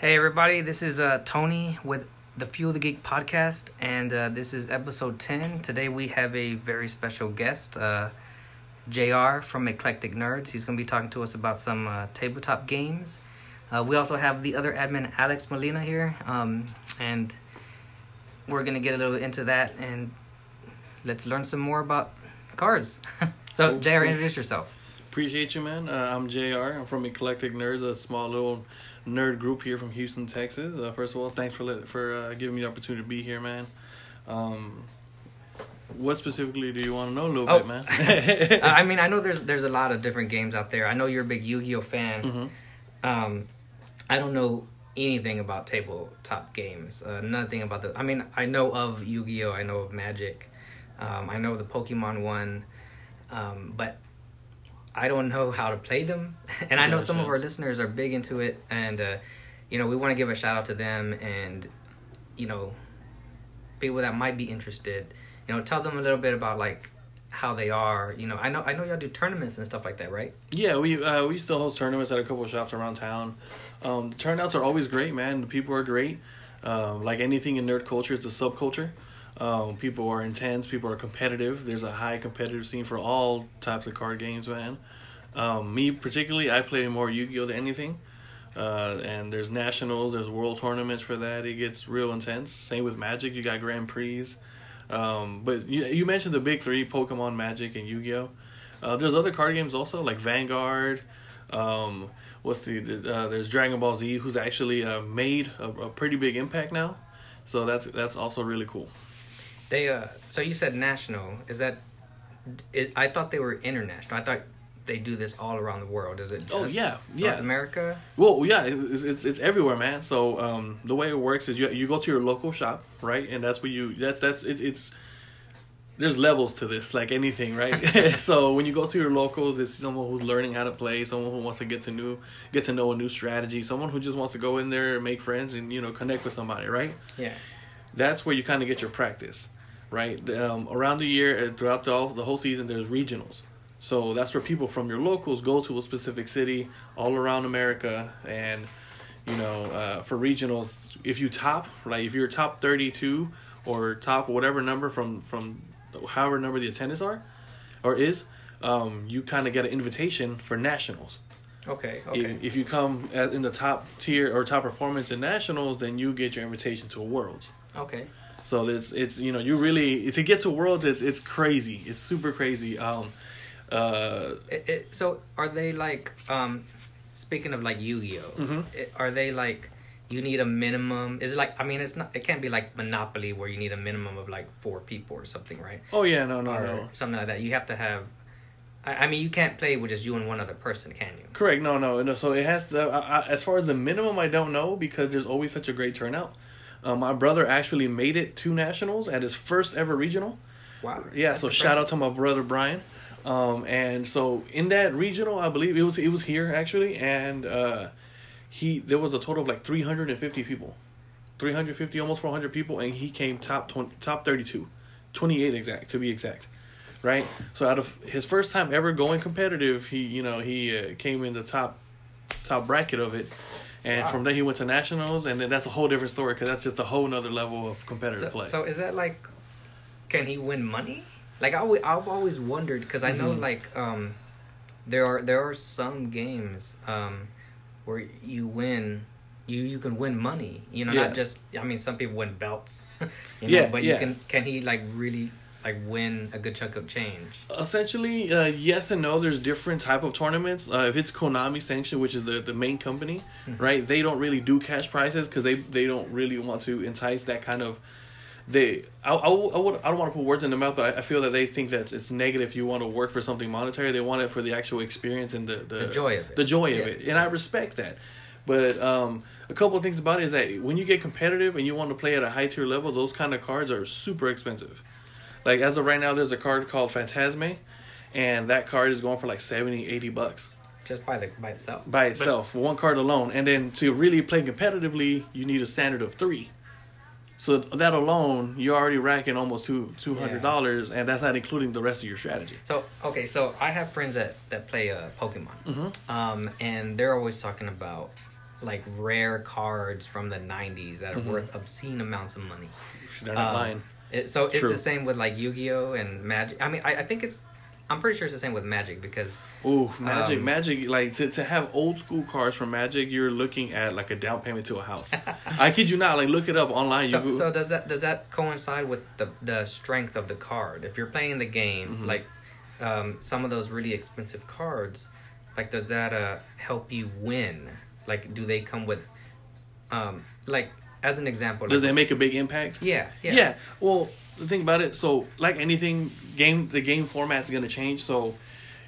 Hey everybody, this is uh, Tony with the Fuel the Geek podcast, and uh, this is episode 10. Today we have a very special guest, uh, JR from Eclectic Nerds. He's going to be talking to us about some uh, tabletop games. Uh, we also have the other admin, Alex Molina, here, um, and we're going to get a little into that and let's learn some more about cards. so, Cool, JR, introduce yourself. Appreciate you, man. Uh, I'm JR. I'm from Eclectic Nerds, a small little nerd group here from Houston, Texas. Uh, first of all, thanks for let, for uh, giving me the opportunity to be here, man. Um, what specifically do you want to know a little Oh. bit, man? I mean, I know there's there's a lot of different games out there. I know you're a big Yu-Gi-Oh fan. hmm Um, I don't know anything about tabletop games. Uh, nothing about the. I mean, I know of Yu-Gi-Oh. I know of Magic. Um, I know the Pokemon one, um, but I don't know how to play them. And I know some of our listeners are big into it, and uh, you know, we want to give a shout out to them, and you know, people that might be interested. You know, tell them a little bit about like how they are. You know, I know I know y'all do tournaments and stuff like that, right? Yeah, we uh, we still host tournaments at a couple of shops around town. Um, the turnouts are always great, man. The people are great. Um, like anything in nerd culture, it's a subculture. Um, people are intense. People are competitive. There's a high competitive scene for all types of card games, man. Um, me particularly, I play more Yu-Gi-Oh than anything. Uh, and there's nationals, there's world tournaments for that. It gets real intense. Same with Magic. You got Grand Prix. Um, but you you mentioned the big three: Pokemon, Magic, and Yu-Gi-Oh. Uh, there's other card games also like Vanguard. Um, what's the, the uh, there's Dragon Ball Z, who's actually uh, made a, a pretty big impact now. So that's that's also really cool. They uh so you said national. Is that it, I thought they were international. I thought they do this all around the world. Is it just Oh, yeah, North yeah. America? Well, yeah, it's it's, it's everywhere, man. So um, the way it works is you you go to your local shop, right, and that's where you that's that's it, it's there's levels to this, like anything, right? so when you go to your locals, it's someone who's learning how to play, someone who wants to get to new get to know a new strategy, someone who just wants to go in there and make friends and you know connect with somebody, right? Yeah. That's where you kind of get your practice, right? Um, around the year, uh, throughout the, all, the whole season, there's regionals. So that's where people from your locals go to a specific city all around America, and you know, uh, for regionals, if you top, like if you're top thirty-two or top whatever number from from however number the attendance are, or is, um, you kind of get an invitation for nationals. Okay. Okay. If you come at, in the top tier or top performance in nationals, then you get your invitation to a worlds. Okay. So it's it's you know you really to get to worlds it's it's crazy it's super crazy um uh It, it, so are they like um speaking of like Yu-Gi-Oh, Mhm. are they like you need a minimum? Is it like I mean it's not it can't be like Monopoly where you need a minimum of like four people or something, right? oh yeah no no or no something like that. You have to have. I, I mean, you can't play with just you and one other person, can you? correct no no no so it has to I, I, as far as the minimum I don't know because there's always such a great turnout. Uh, my brother actually made it to nationals at his first ever regional. Wow. Yeah, so shout out to my brother Brian. Um, and so in that regional, I believe it was it was here actually, and uh, he there was a total of like three hundred and fifty people, three hundred fifty, almost four hundred people, and he came top 20, top 32, 28 exact to be exact, right? So out of his first time ever going competitive, he you know he uh, came in the top top bracket of it. And Wow. from there he went to nationals, and then that's a whole different story because that's just a whole nother level of competitive So, play. so is that like, can he win money? Like I always, I've always wondered because I know Mhm. like um, there are there are some games um, where you win. You, you can win money, you know, Yeah. not just. I mean, some people win belts, you know, Yeah, but yeah. you can. Can he like really like win a good chunk of change? essentially uh, yes and no. There's different type of tournaments. Uh, if it's konami sanctioned which is the, the main company right they don't really do cash prizes because they, they don't really want to entice that kind of they I, I, I, would, I don't want to put words in their mouth but I, I feel that they think that it's negative if you want to work for something monetary. They want it for the actual experience and the, the, The joy of it. the joy of it. And i respect that. But um, a couple of things about it is that when you get competitive and you want to play at a high tier level those kind of cards are super expensive like as of right now, there's a card called Phantazmay, and that card is going for like 70, 80 bucks Just by the by itself. by itself, one card alone. And then to really play competitively, you need a standard of three. So that alone, you're already racking almost two two hundred dollars, and that's not including the rest of your strategy. So okay, so I have friends that that play uh, Pokemon, Mhm. um, and they're always talking about like rare cards from the '90s that are worth obscene amounts of money. They're not Um, lying. It, so It's it's, the same with like Yu-Gi-Oh and Magic. I mean, I, I think it's. I'm pretty sure it's the same with Magic because Ooh, Magic, um, Magic, like to, to have old school cards from Magic, you're looking at like a down payment to a house. I kid you not, like look it up online. So, so does that does that coincide with the the strength of the card? If you're playing the game, Mm-hmm. like um, some of those really expensive cards, like does that uh, help you win? Like, do they come with, um, like as an example? does like, it make a big impact? Yeah, yeah, Yeah. Well, the thing about it, so like anything, game the game format's gonna change. So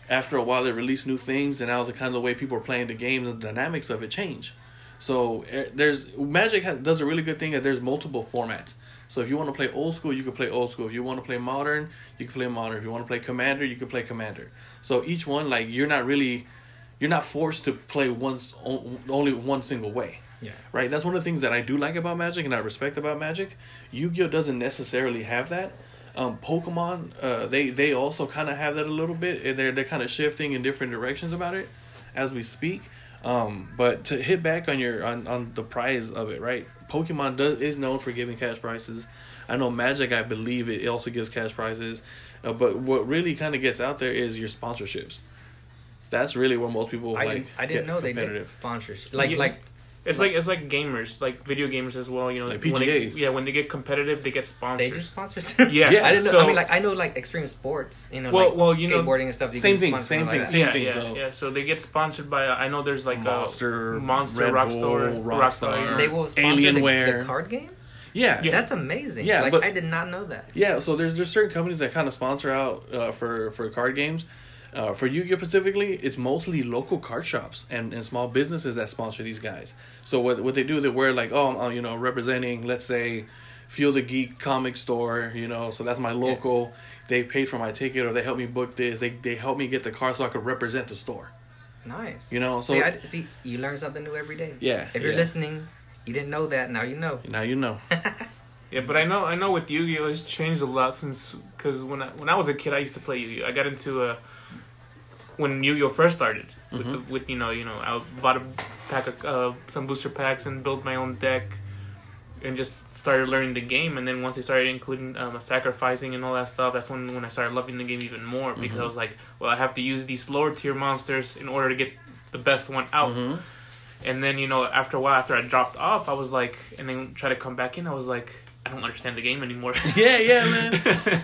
after a while, they release new things, and now the kind of the way people are playing the game, the dynamics of it change. So eh, there's Magic has, does a really good thing that there's multiple formats. So if you want to play old school, you can play old school. If you want to play modern, you can play modern. If you want to play commander, you can play commander. So each one, like you're not really, you're not forced to play once only one single way yeah. right? That's one of the things that I do like about Magic and I respect about Magic. Yu-Gi-Oh doesn't necessarily have that. Um, Pokemon, uh, they they also kind of have that a little bit. and They're they're kind of shifting in different directions about it as we speak. Um, but to hit back on your on, on the prize of it, right? Pokemon does is known for giving cash prizes. I know Magic, I believe it also gives cash prizes. Uh, but what really kind of gets out there is your sponsorships. That's really where most people I like. didn't, I didn't know they did sponsors. Like Yeah. like It's like it's like gamers, like video gamers as well. You know, Like when they- yeah, when they get competitive, they get sponsored. they sponsors. do sponsors. too? Yeah, Yeah, I didn't know. So, I mean, like I know like extreme sports. You know, Well- like well, you know, skateboarding and stuff. same thing, same them like thing, same yeah, thing, yeah, so- yeah. So they get sponsored by. Uh, I know there's like Monster, Monster, Red Rockstar, Bull, Rockstar. Rockstar. They will sponsor the, Alienware. the card games. Yeah, Yeah. That's amazing. Yeah, like but- I did not know that. Yeah, so there's there's certain companies that kind of sponsor out uh, for for card games. Uh, for Yu-Gi-Oh specifically, it's mostly local card shops and, and small businesses that sponsor these guys. So what what they do, they wear like, oh, I'm, uh, you know, representing, let's say, Fuel the Geek comic store, you know, so that's my local. They paid for my ticket or they helped me book this. They they helped me get the card so I could represent the store. Nice. You know, so see, I, see, you learn something new every day. Yeah, If you're yeah. listening, you didn't know that. Now you know. now you know. Yeah, but I know I know with Yu-Gi-Oh it's changed a lot since because when I when I was a kid I used to play Yu-Gi-Oh. I got into a when Yu-Gi-Oh first started with the, with you know you know I bought a pack of uh, some booster packs and built my own deck and just started learning the game. And then once they started including um, sacrificing and all that stuff that's when when I started loving the game even more because I was like well I have to use these lower tier monsters in order to get the best one out. Mhm. and then you know after a while after I dropped off I was like and then try to come back in I was like I don't understand the game anymore Yeah, yeah, man.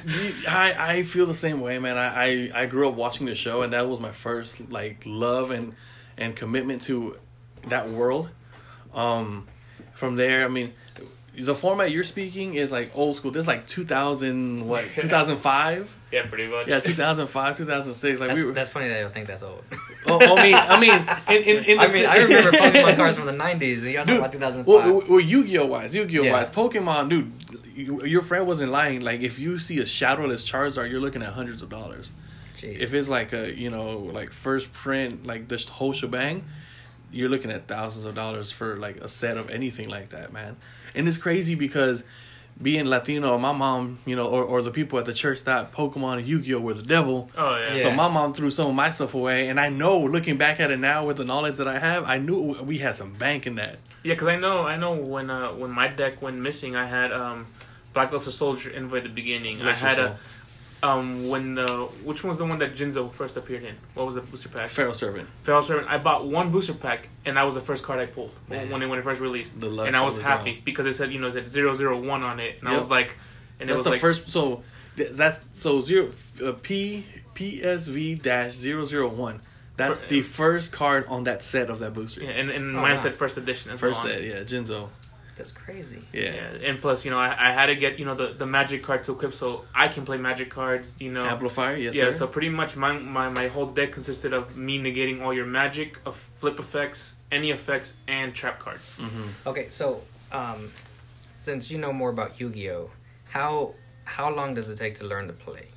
I I feel the same way, man. I, I I grew up watching the show, and that was my first like love and and commitment to that world. Um, from there, I mean, the format you're speaking is like old school. This is like 2000 what 2005. yeah pretty much Yeah, 2005, 2006. Like That's, we were. that's funny that you think that's old. Oh, oh I mean, I mean, in in, in the I mean, I remember Pokemon cards from the '90s. and You're talking Dude, about 2005. Well, well Yu-Gi-Oh wise, Yu-Gi-Oh Yeah. wise, Pokemon, dude, you, your friend wasn't lying. Like, if you see a shadowless Charizard, you're looking at hundreds of dollars. Jeez. If it's like a, you know, like first print, like this whole shebang, you're looking at thousands of dollars for like a set of anything like that, man. And it's crazy because being Latino, my mom, you know, or, or the people at the church thought Pokemon and Yu-Gi-Oh were the devil. oh yeah, Yeah. So my mom threw some of my stuff away, and I know, looking back at it now with the knowledge that I have, I knew we had some bank in that. Yeah, because I know, I know when uh, when my deck went missing, I had um, Black Luster Soldier Envoy at the beginning. Bless I had soul. a um when the which one was the one that Jinzo first appeared in? What was the booster pack? Pharaoh Servant. Pharaoh Servant. I bought one booster pack, and that was the first card I pulled Man. when it when it first released. The luck and I was happy draw. because it said you know it said 001 on it, and I was like, and That's it was the like, first. So that's so zero uh, P PSV dash zero zero one. That's For- the first card on that set of that booster. Yeah, and and Oh, mine wow. said first edition as First well. on set, yeah, Jinzo. That's crazy. Yeah. Yeah, and plus, you know, I, I had to get you know the, the magic card to equip so I can play magic cards. You know, Amplifier, yes, yeah. sir. So pretty much my, my my whole deck consisted of me negating all your magic, of flip effects, any effects, and trap cards. hmm Okay, so um, since you know more about Yu-Gi-Oh, how how long does it take to learn to play?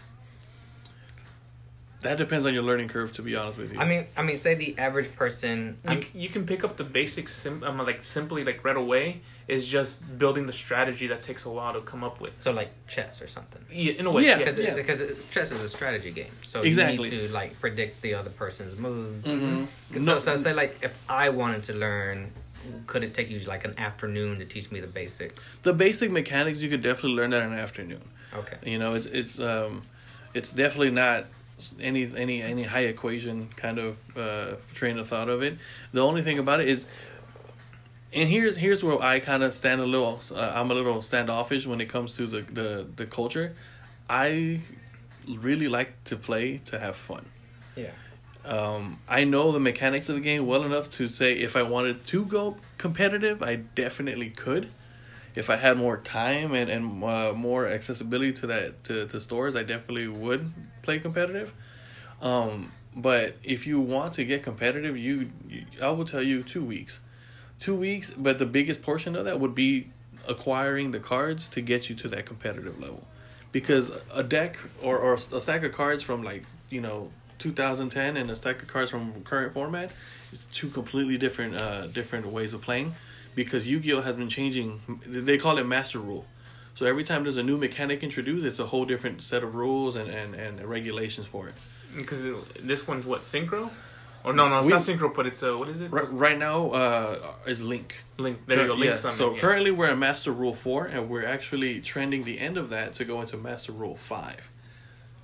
That depends on your learning curve, to be honest with you. I mean, I mean, say the average person. You, I'm, you can pick up the basics, sim- um, like simply like right away. Is just building the strategy that takes a while to come up with. so like chess or something. Yeah, in a way, Yeah, yeah. Because Yeah. because it, chess is a strategy game, so Exactly. you need to like predict the other person's moves. Mhm. So, No- so say like if I wanted to learn could it take you like an afternoon to teach me the basics? The basic mechanics you could definitely learn that in an afternoon. Okay. You know, it's it's um, it's definitely not any any any high equation kind of uh, train of thought of it. The only thing about it is, and here's here's where I kind of stand a little. Uh, I'm a little standoffish when it comes to the the the culture. I really like to play to have fun. Yeah. Um, I know the mechanics of the game well enough to say if I wanted to go competitive, I definitely could. If I had more time and and uh, more accessibility to that to, to stores, I definitely would play competitive. Um, but if you want to get competitive, you, you I will tell you two weeks, two weeks. But the biggest portion of that would be acquiring the cards to get you to that competitive level, because a deck or or a stack of cards from like you know 2010 and a stack of cards from current format is two completely different uh different ways of playing because Yu-Gi-Oh has been changing they call it master rule so every time there's a new mechanic introduced it's a whole different set of rules and and, and regulations for it Because this one's what synchro, or no, no, it's We- not synchro, but it's a what is it? right, right now uh is link Link. There you go. Link yeah, so yeah. currently we're at master rule 4 and we're actually trending the end of that to go into master rule 5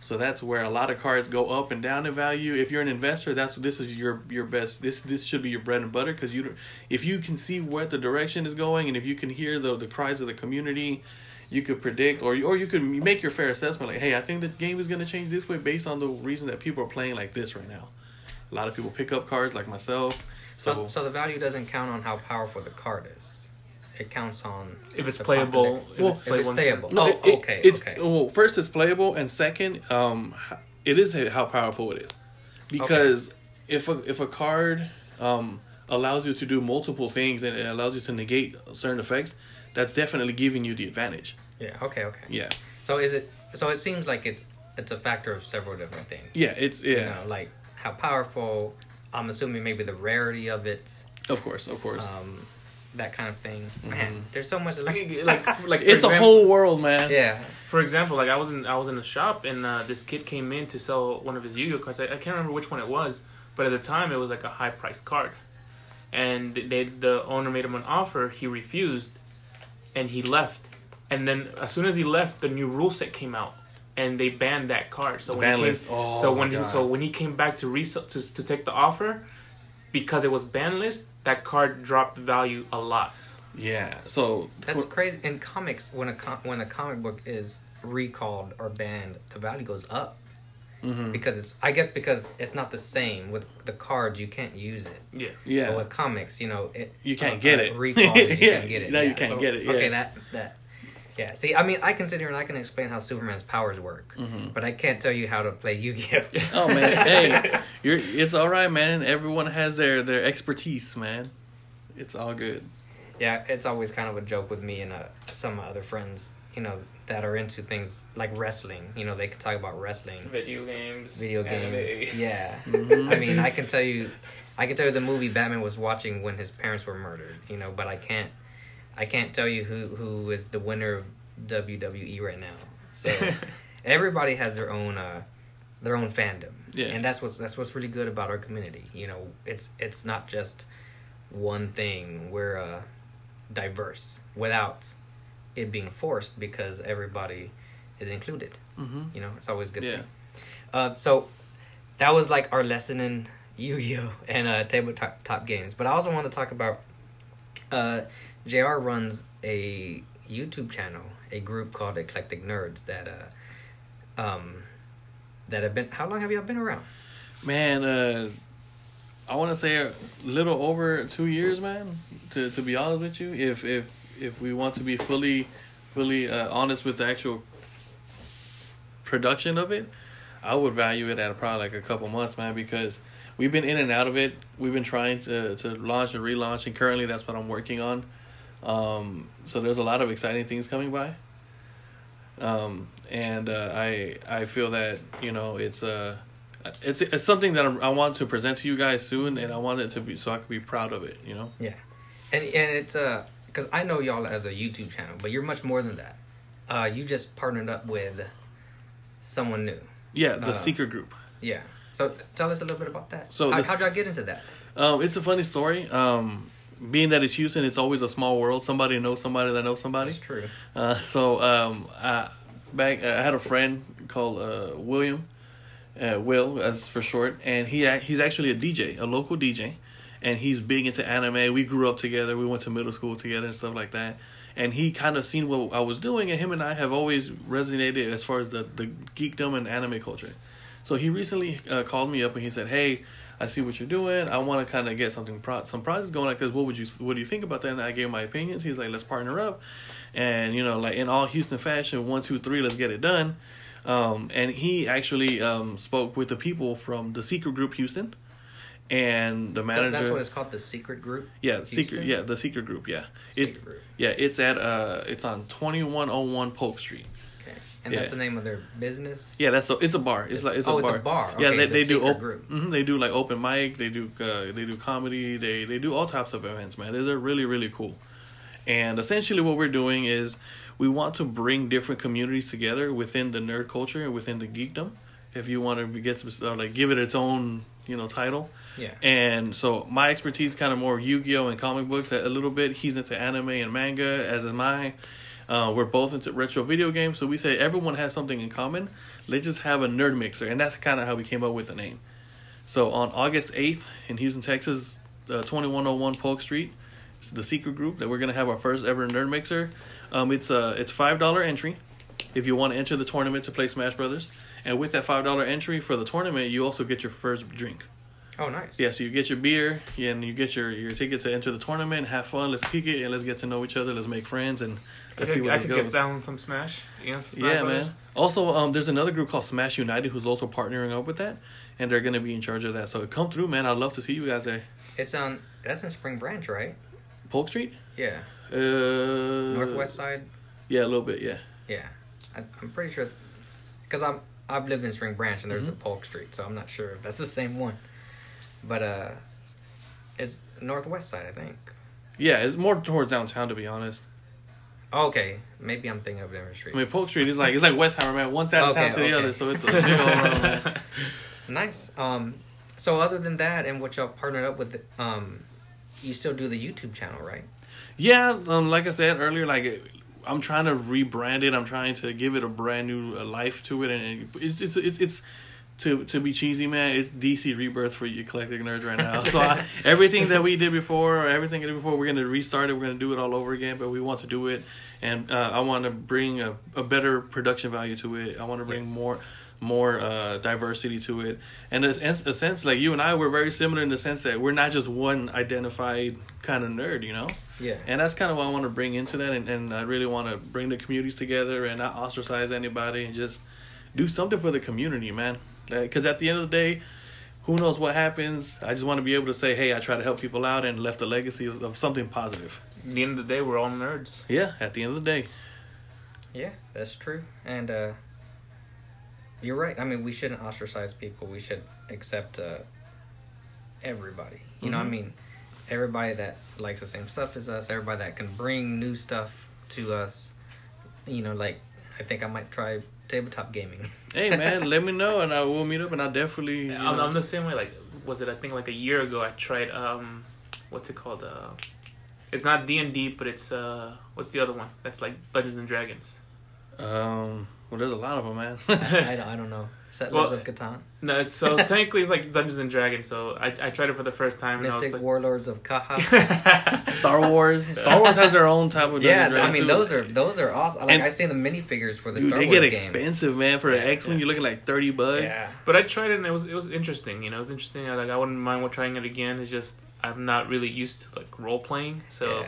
so that's where a lot of cards go up and down in value. If you're an investor, that's this is your your best. This this should be your bread and butter because you if you can see what the direction is going and if you can hear the the cries of the community, you could predict or or you could make your fair assessment. Like, hey, I think the game is going to change this way based on the reason that people are playing like this right now. A lot of people pick up cards like myself. So, So, so the value doesn't count on how powerful the card is. It counts on if it's playable, if Well, it's if it's playable. No, Oh, it- okay, It's okay. well, first it's playable, and second, um, it is how powerful it is, because if a if a card um allows you to do multiple things and it allows you to negate certain effects, that's definitely giving you the advantage. Yeah. Okay. Okay. Yeah, So is it? So it seems like it's it's a factor of several different things. yeah, it's yeah, You know, like how powerful. I'm assuming maybe the rarity of it, of course, of course. um, that kind of thing. Mm-hmm. Man, there's so much. like Like, like like for it's a whole world, man. yeah. For example, like I was in I was in a shop and uh, this kid came in to sell one of his Yu-Gi-Oh cards. I, I can't remember which one it was, but at the time it was like a high priced card, and they the owner made him an offer. He refused, and he left. And then as soon as he left, the new rule set came out, and they banned that card. So The when he came, list. Oh, so my when he, God. so when he came back to resell to to take the offer, because it was ban list, that card dropped value a lot. Yeah, so That's crazy. In comics, when a com- when a comic book is recalled or banned, the value goes up Mhm. because it's. I guess because it's not the same with the cards. You can't use it. Yeah. yeah, But with comics, you know, it You can't uh, get uh, it. Recalls, you Yeah, can't get it. now you can't get it, yeah. Okay, that that. Yeah. See, I mean, I can sit here and I can explain how Superman's powers work, Mhm. but I can't tell you how to play Yu-Gi-Oh. Oh man, hey, you're it's all right, man. Everyone has their their expertise, man. It's all good. Yeah, it's always kind of a joke with me and uh, some other friends, you know, that are into things like wrestling. You know, they could talk about wrestling, Video games. video games. Yeah. Mhm. I mean, I can tell you, I can tell you the movie Batman was watching when his parents were murdered. You know, but I can't, I can't tell you who who is the winner of WWE right now. So everybody has their own uh, their own fandom. Yeah. And that's what's that's what's really good about our community. You know, it's it's not just one thing. We're uh, diverse without it being forced because everybody is included. Mm-hmm. You know, it's always a good. Yeah. Thing. Uh, so that was like our lesson in Yu-Gi-Oh and uh, tabletop top games. But I also want to talk about. Uh, Jr. runs a YouTube channel, a group called Eclectic Nerds that uh, um, that have been. How long have y'all been around? Man, uh, I want to say a little over two years, man. To to be honest with you, if if if we want to be fully fully uh, honest with the actual production of it, I would value it at probably like a couple months, man, because we've been in and out of it. We've been trying to to launch and relaunch, and currently that's what I'm working on. Um, so there's a lot of exciting things coming by. Um, and uh, I I feel that you know it's uh it's it's something that I'm, I want to present to you guys soon, and I want it to be so I can be proud of it. You know. Yeah, and and it's uh because I know y'all as a YouTube channel, but you're much more than that. Uh, you just partnered up with someone new. Yeah, the Uh, secret group. Yeah. So tell us a little bit about that. So How, how'd y'all get into that? Um, it's a funny story. Um, being that it's Houston, it's always a small world. Somebody knows somebody that knows somebody. That's true. Uh, so um, I, back I had a friend called uh, William, uh, Will as for short, and he he's actually a DJ, a local DJ, and he's big into anime. We grew up together. We went to middle school together and stuff like that. And he kind of seen what I was doing, and him and I have always resonated as far as the the geekdom and anime culture. So he recently uh, called me up and he said, "Hey, I see what you're doing. I want to kind of get something pro- some process going like this. What would you what do you think about that?" And I gave my opinions. He's like, "Let's partner up." And you know, like in all Houston fashion, one, two, three, let's get it done. Um, and he actually um, spoke with the people from the Secret Group Houston, and the manager. That's what it's called, the secret group. yeah, Secret. Yeah, the Secret Group. Yeah, Secret it. group. Yeah, it's at uh, it's on twenty one oh one Polk Street. And Yeah. that's the name of their business. Yeah, that's a, it's a bar. It's, It's- like it's oh, a it's a bar. bar. Yeah, Okay, they, the they do op- group. mhm, they do like open mic. They do uh, they do comedy. They they do all types of events, man. They're, they're really really cool. And essentially, what we're doing is we want to bring different communities together within the nerd culture and within the geekdom. If you want to get some, uh, like give it its own you know title. Yeah. And so my expertise kind of more Yu-Gi-Oh and comic books a little bit. He's into anime and manga, as am I. Uh, we're both into retro video games, so we say everyone has something in common. Let's just have a nerd mixer, and that's kind of how we came up with the name. So on August eighth in Houston, Texas, uh, twenty one hundred one Polk Street, it's the secret group that we're gonna have our first ever nerd mixer. Um, it's uh, it's five dollar entry if you want to enter the tournament to play Smash Brothers, and with that five dollar entry for the tournament, you also get your first drink. Oh, nice. Yeah, so you get your beer and you get your, your ticket to enter the tournament. Have fun. Let's kick it and let's get to know each other. Let's make friends and let's see could, where I this could get down some Smash. You know, Smash Yeah, Brothers. man. Also, um, there's another group called Smash United who's also partnering up with that, and they're gonna be in charge of that. So come through, man. I'd love to see you guys there. It's on. That's in Spring Branch, right? Polk Street. Yeah. Uh, Northwest side. Yeah, a little bit. Yeah. Yeah. I, I'm pretty sure. Because I'm I've lived in Spring Branch and there's Mhm. a Polk Street, so I'm not sure if that's the same one. But uh, it's Northwest side, I think. Yeah, it's more towards downtown to be honest. Oh, okay, maybe I'm thinking of a different street. I mean, Polk Street is like it's like Westheimer, man. One side of Okay, town to the other, so it's a big old road. Nice. Um, so other than that, and what y'all partnered up with, um, you still do the YouTube channel, right? Yeah, um, like I said earlier, like I'm trying to rebrand it. I'm trying to give it a brand new uh, life to it, and it's it's it's, it's to to be cheesy, man. It's DC rebirth for you eclectic nerds right now. so I, everything that we did before, or everything we did before, we're gonna restart it. We're gonna do it all over again, but we want to do it, and uh, I want to bring a, a better production value to it. I want to bring more more uh, diversity to it, and in a a sense, like you and I, we're very similar in the sense that we're not just one identified kind of nerd, you know. Yeah. And that's kind of what I want to bring into that, and, and I really want to bring the communities together and not ostracize anybody, and just do something for the community, man. Because at the end of the day, who knows what happens? I just want to be able to say, hey, I try to help people out and left a legacy of, of something positive. At the end of the day, we're all nerds. Yeah, at the end of the day. Yeah, that's true. And uh, you're right. I mean, we shouldn't ostracize people. We should accept uh, everybody. You know, what I mean, everybody that likes the same stuff as us. Everybody that can bring new stuff to us. You know, like I think I might try tabletop gaming. Hey, man, let me know, and I will meet up, and I'll definitely. I'm, I'm the same way. Like, was it? I think like a year ago, I tried. Um, what's it called? Uh, it's not D and D, but it's uh, what's the other one? That's like Dungeons and Dragons. Um, well, there's a lot of them, man. I, don't, I don't know. Settlers Well, of Catan, No, it's, so technically it's like Dungeons and Dragons. So I I tried it for the first time, and I Mystic was Warlords of Ka'a. Star Wars. Star Wars has their own type of. yeah, Dungeons and I mean too. those are those are awesome. Like And- I've seen the minifigures for the Dude, Star they Wars get game. expensive, man. For the Yeah, X Men, yeah. you're looking like thirty bucks. Yeah. But I tried it and it was it was interesting. You know, it was interesting. I, like I wouldn't mind trying it again. It's just I'm not really used to like role playing, so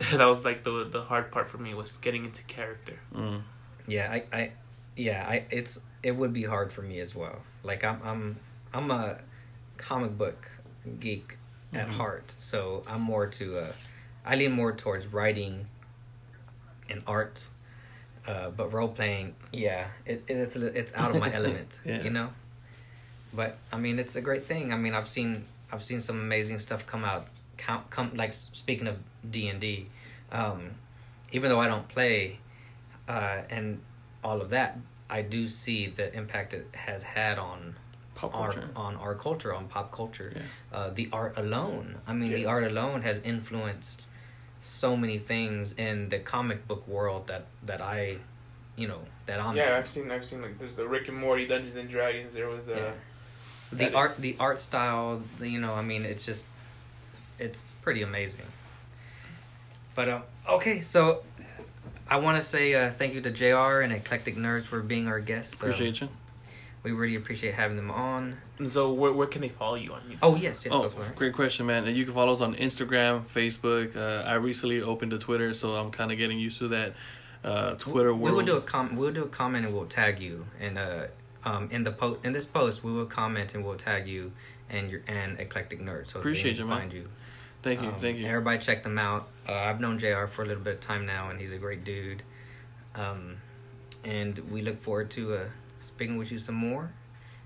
Yeah. that was like the the hard part for me was getting into character. Mm. Yeah, I, I, yeah, I. It's it would be hard for me as well. Like I'm, I'm, I'm a comic book geek at Mhm. heart, so I'm more to. Uh, I lean more towards writing and art, uh, but role playing, yeah, it, it's it's out of my element, Yeah. you know. But I mean, it's a great thing. I mean, I've seen I've seen some amazing stuff come out. Come, come like speaking of D and D, um, even though I don't play, uh, and all of that, I do see the impact it has had on Pop our, culture. on our culture, on pop culture. Yeah. Uh, the art alone. I mean, the art alone has influenced so many things in the comic book world that that I, you know, that I'm. Yeah, I've seen I've seen like there's the Rick and Morty Dungeons and Dragons. There was uh, Yeah. the that is- art the art style you know i mean it's just it's pretty amazing but uh, okay so i want to say uh, thank you to jr and eclectic nerds for being our guests Uh, Appreciate you. we really appreciate having them on So where where can they follow you on YouTube? oh yes yes Oh, that's right. great question, man. And you can follow us on Instagram, Facebook. Uh, I recently opened a Twitter, so I'm kind of getting used to that uh, Twitter we world. will do a com- we'll do a comment and we'll tag you and uh um in the post in this post we will comment and we'll tag you and your and eclectic nerd so Appreciate you, man. find you thank you, Um, thank you. Everybody check them out. Uh, I've known JR for a little bit of time now, and he's a great dude. Um, and we look forward to uh, speaking with you some more.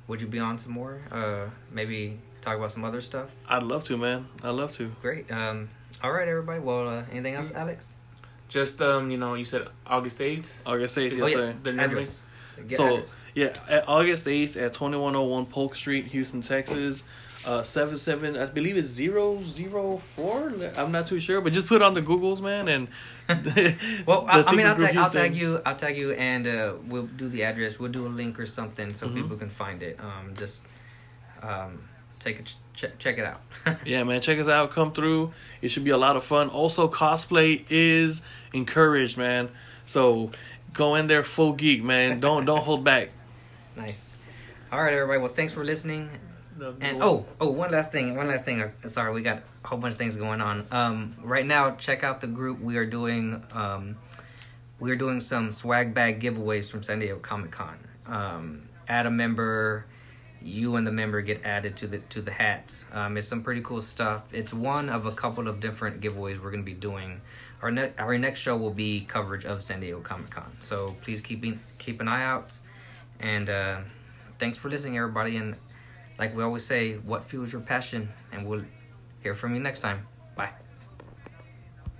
Would you be on some more? Uh, maybe talk about some other stuff. I'd love to, man. I'd love to. Great. Um, all right, everybody. Well, uh, anything else, Alex? Just um, you know, you said August eighth. August 8th, yes, Oh, yeah. sir. The address. Get So, address. Yeah, at August 8th at 2101 Polk Street, Houston, Texas. Uh, 77, I believe it's 004. I'm not too sure, but just put it on the Googles, man. And Well, I, I mean, I'll tag, I'll tag you. I'll tag you, and uh, we'll do the address. We'll do a link or something so Mhm. people can find it. Um, just um, take a ch- check it out. Yeah, man, check us out. Come through. It should be a lot of fun. Also, cosplay is encouraged, man. So go in there full geek, man. Don't don't hold back. Nice. All right, everybody. Well, thanks for listening. The- And oh, oh, one last thing. One last thing. Uh, Sorry, we got a whole bunch of things going on. Um, right now, check out the group. We are doing um, we are doing some swag bag giveaways from San Diego Comic Con. Um, add a member. You and the member get added to the to the hat. Um, it's some pretty cool stuff. It's one of a couple of different giveaways we're going to be doing. Our ne- our next show will be coverage of San Diego Comic Con. So please keep in- keep an eye out. And uh, thanks for listening, everybody. And like we always say, what fuels your passion? And we'll hear from you next time.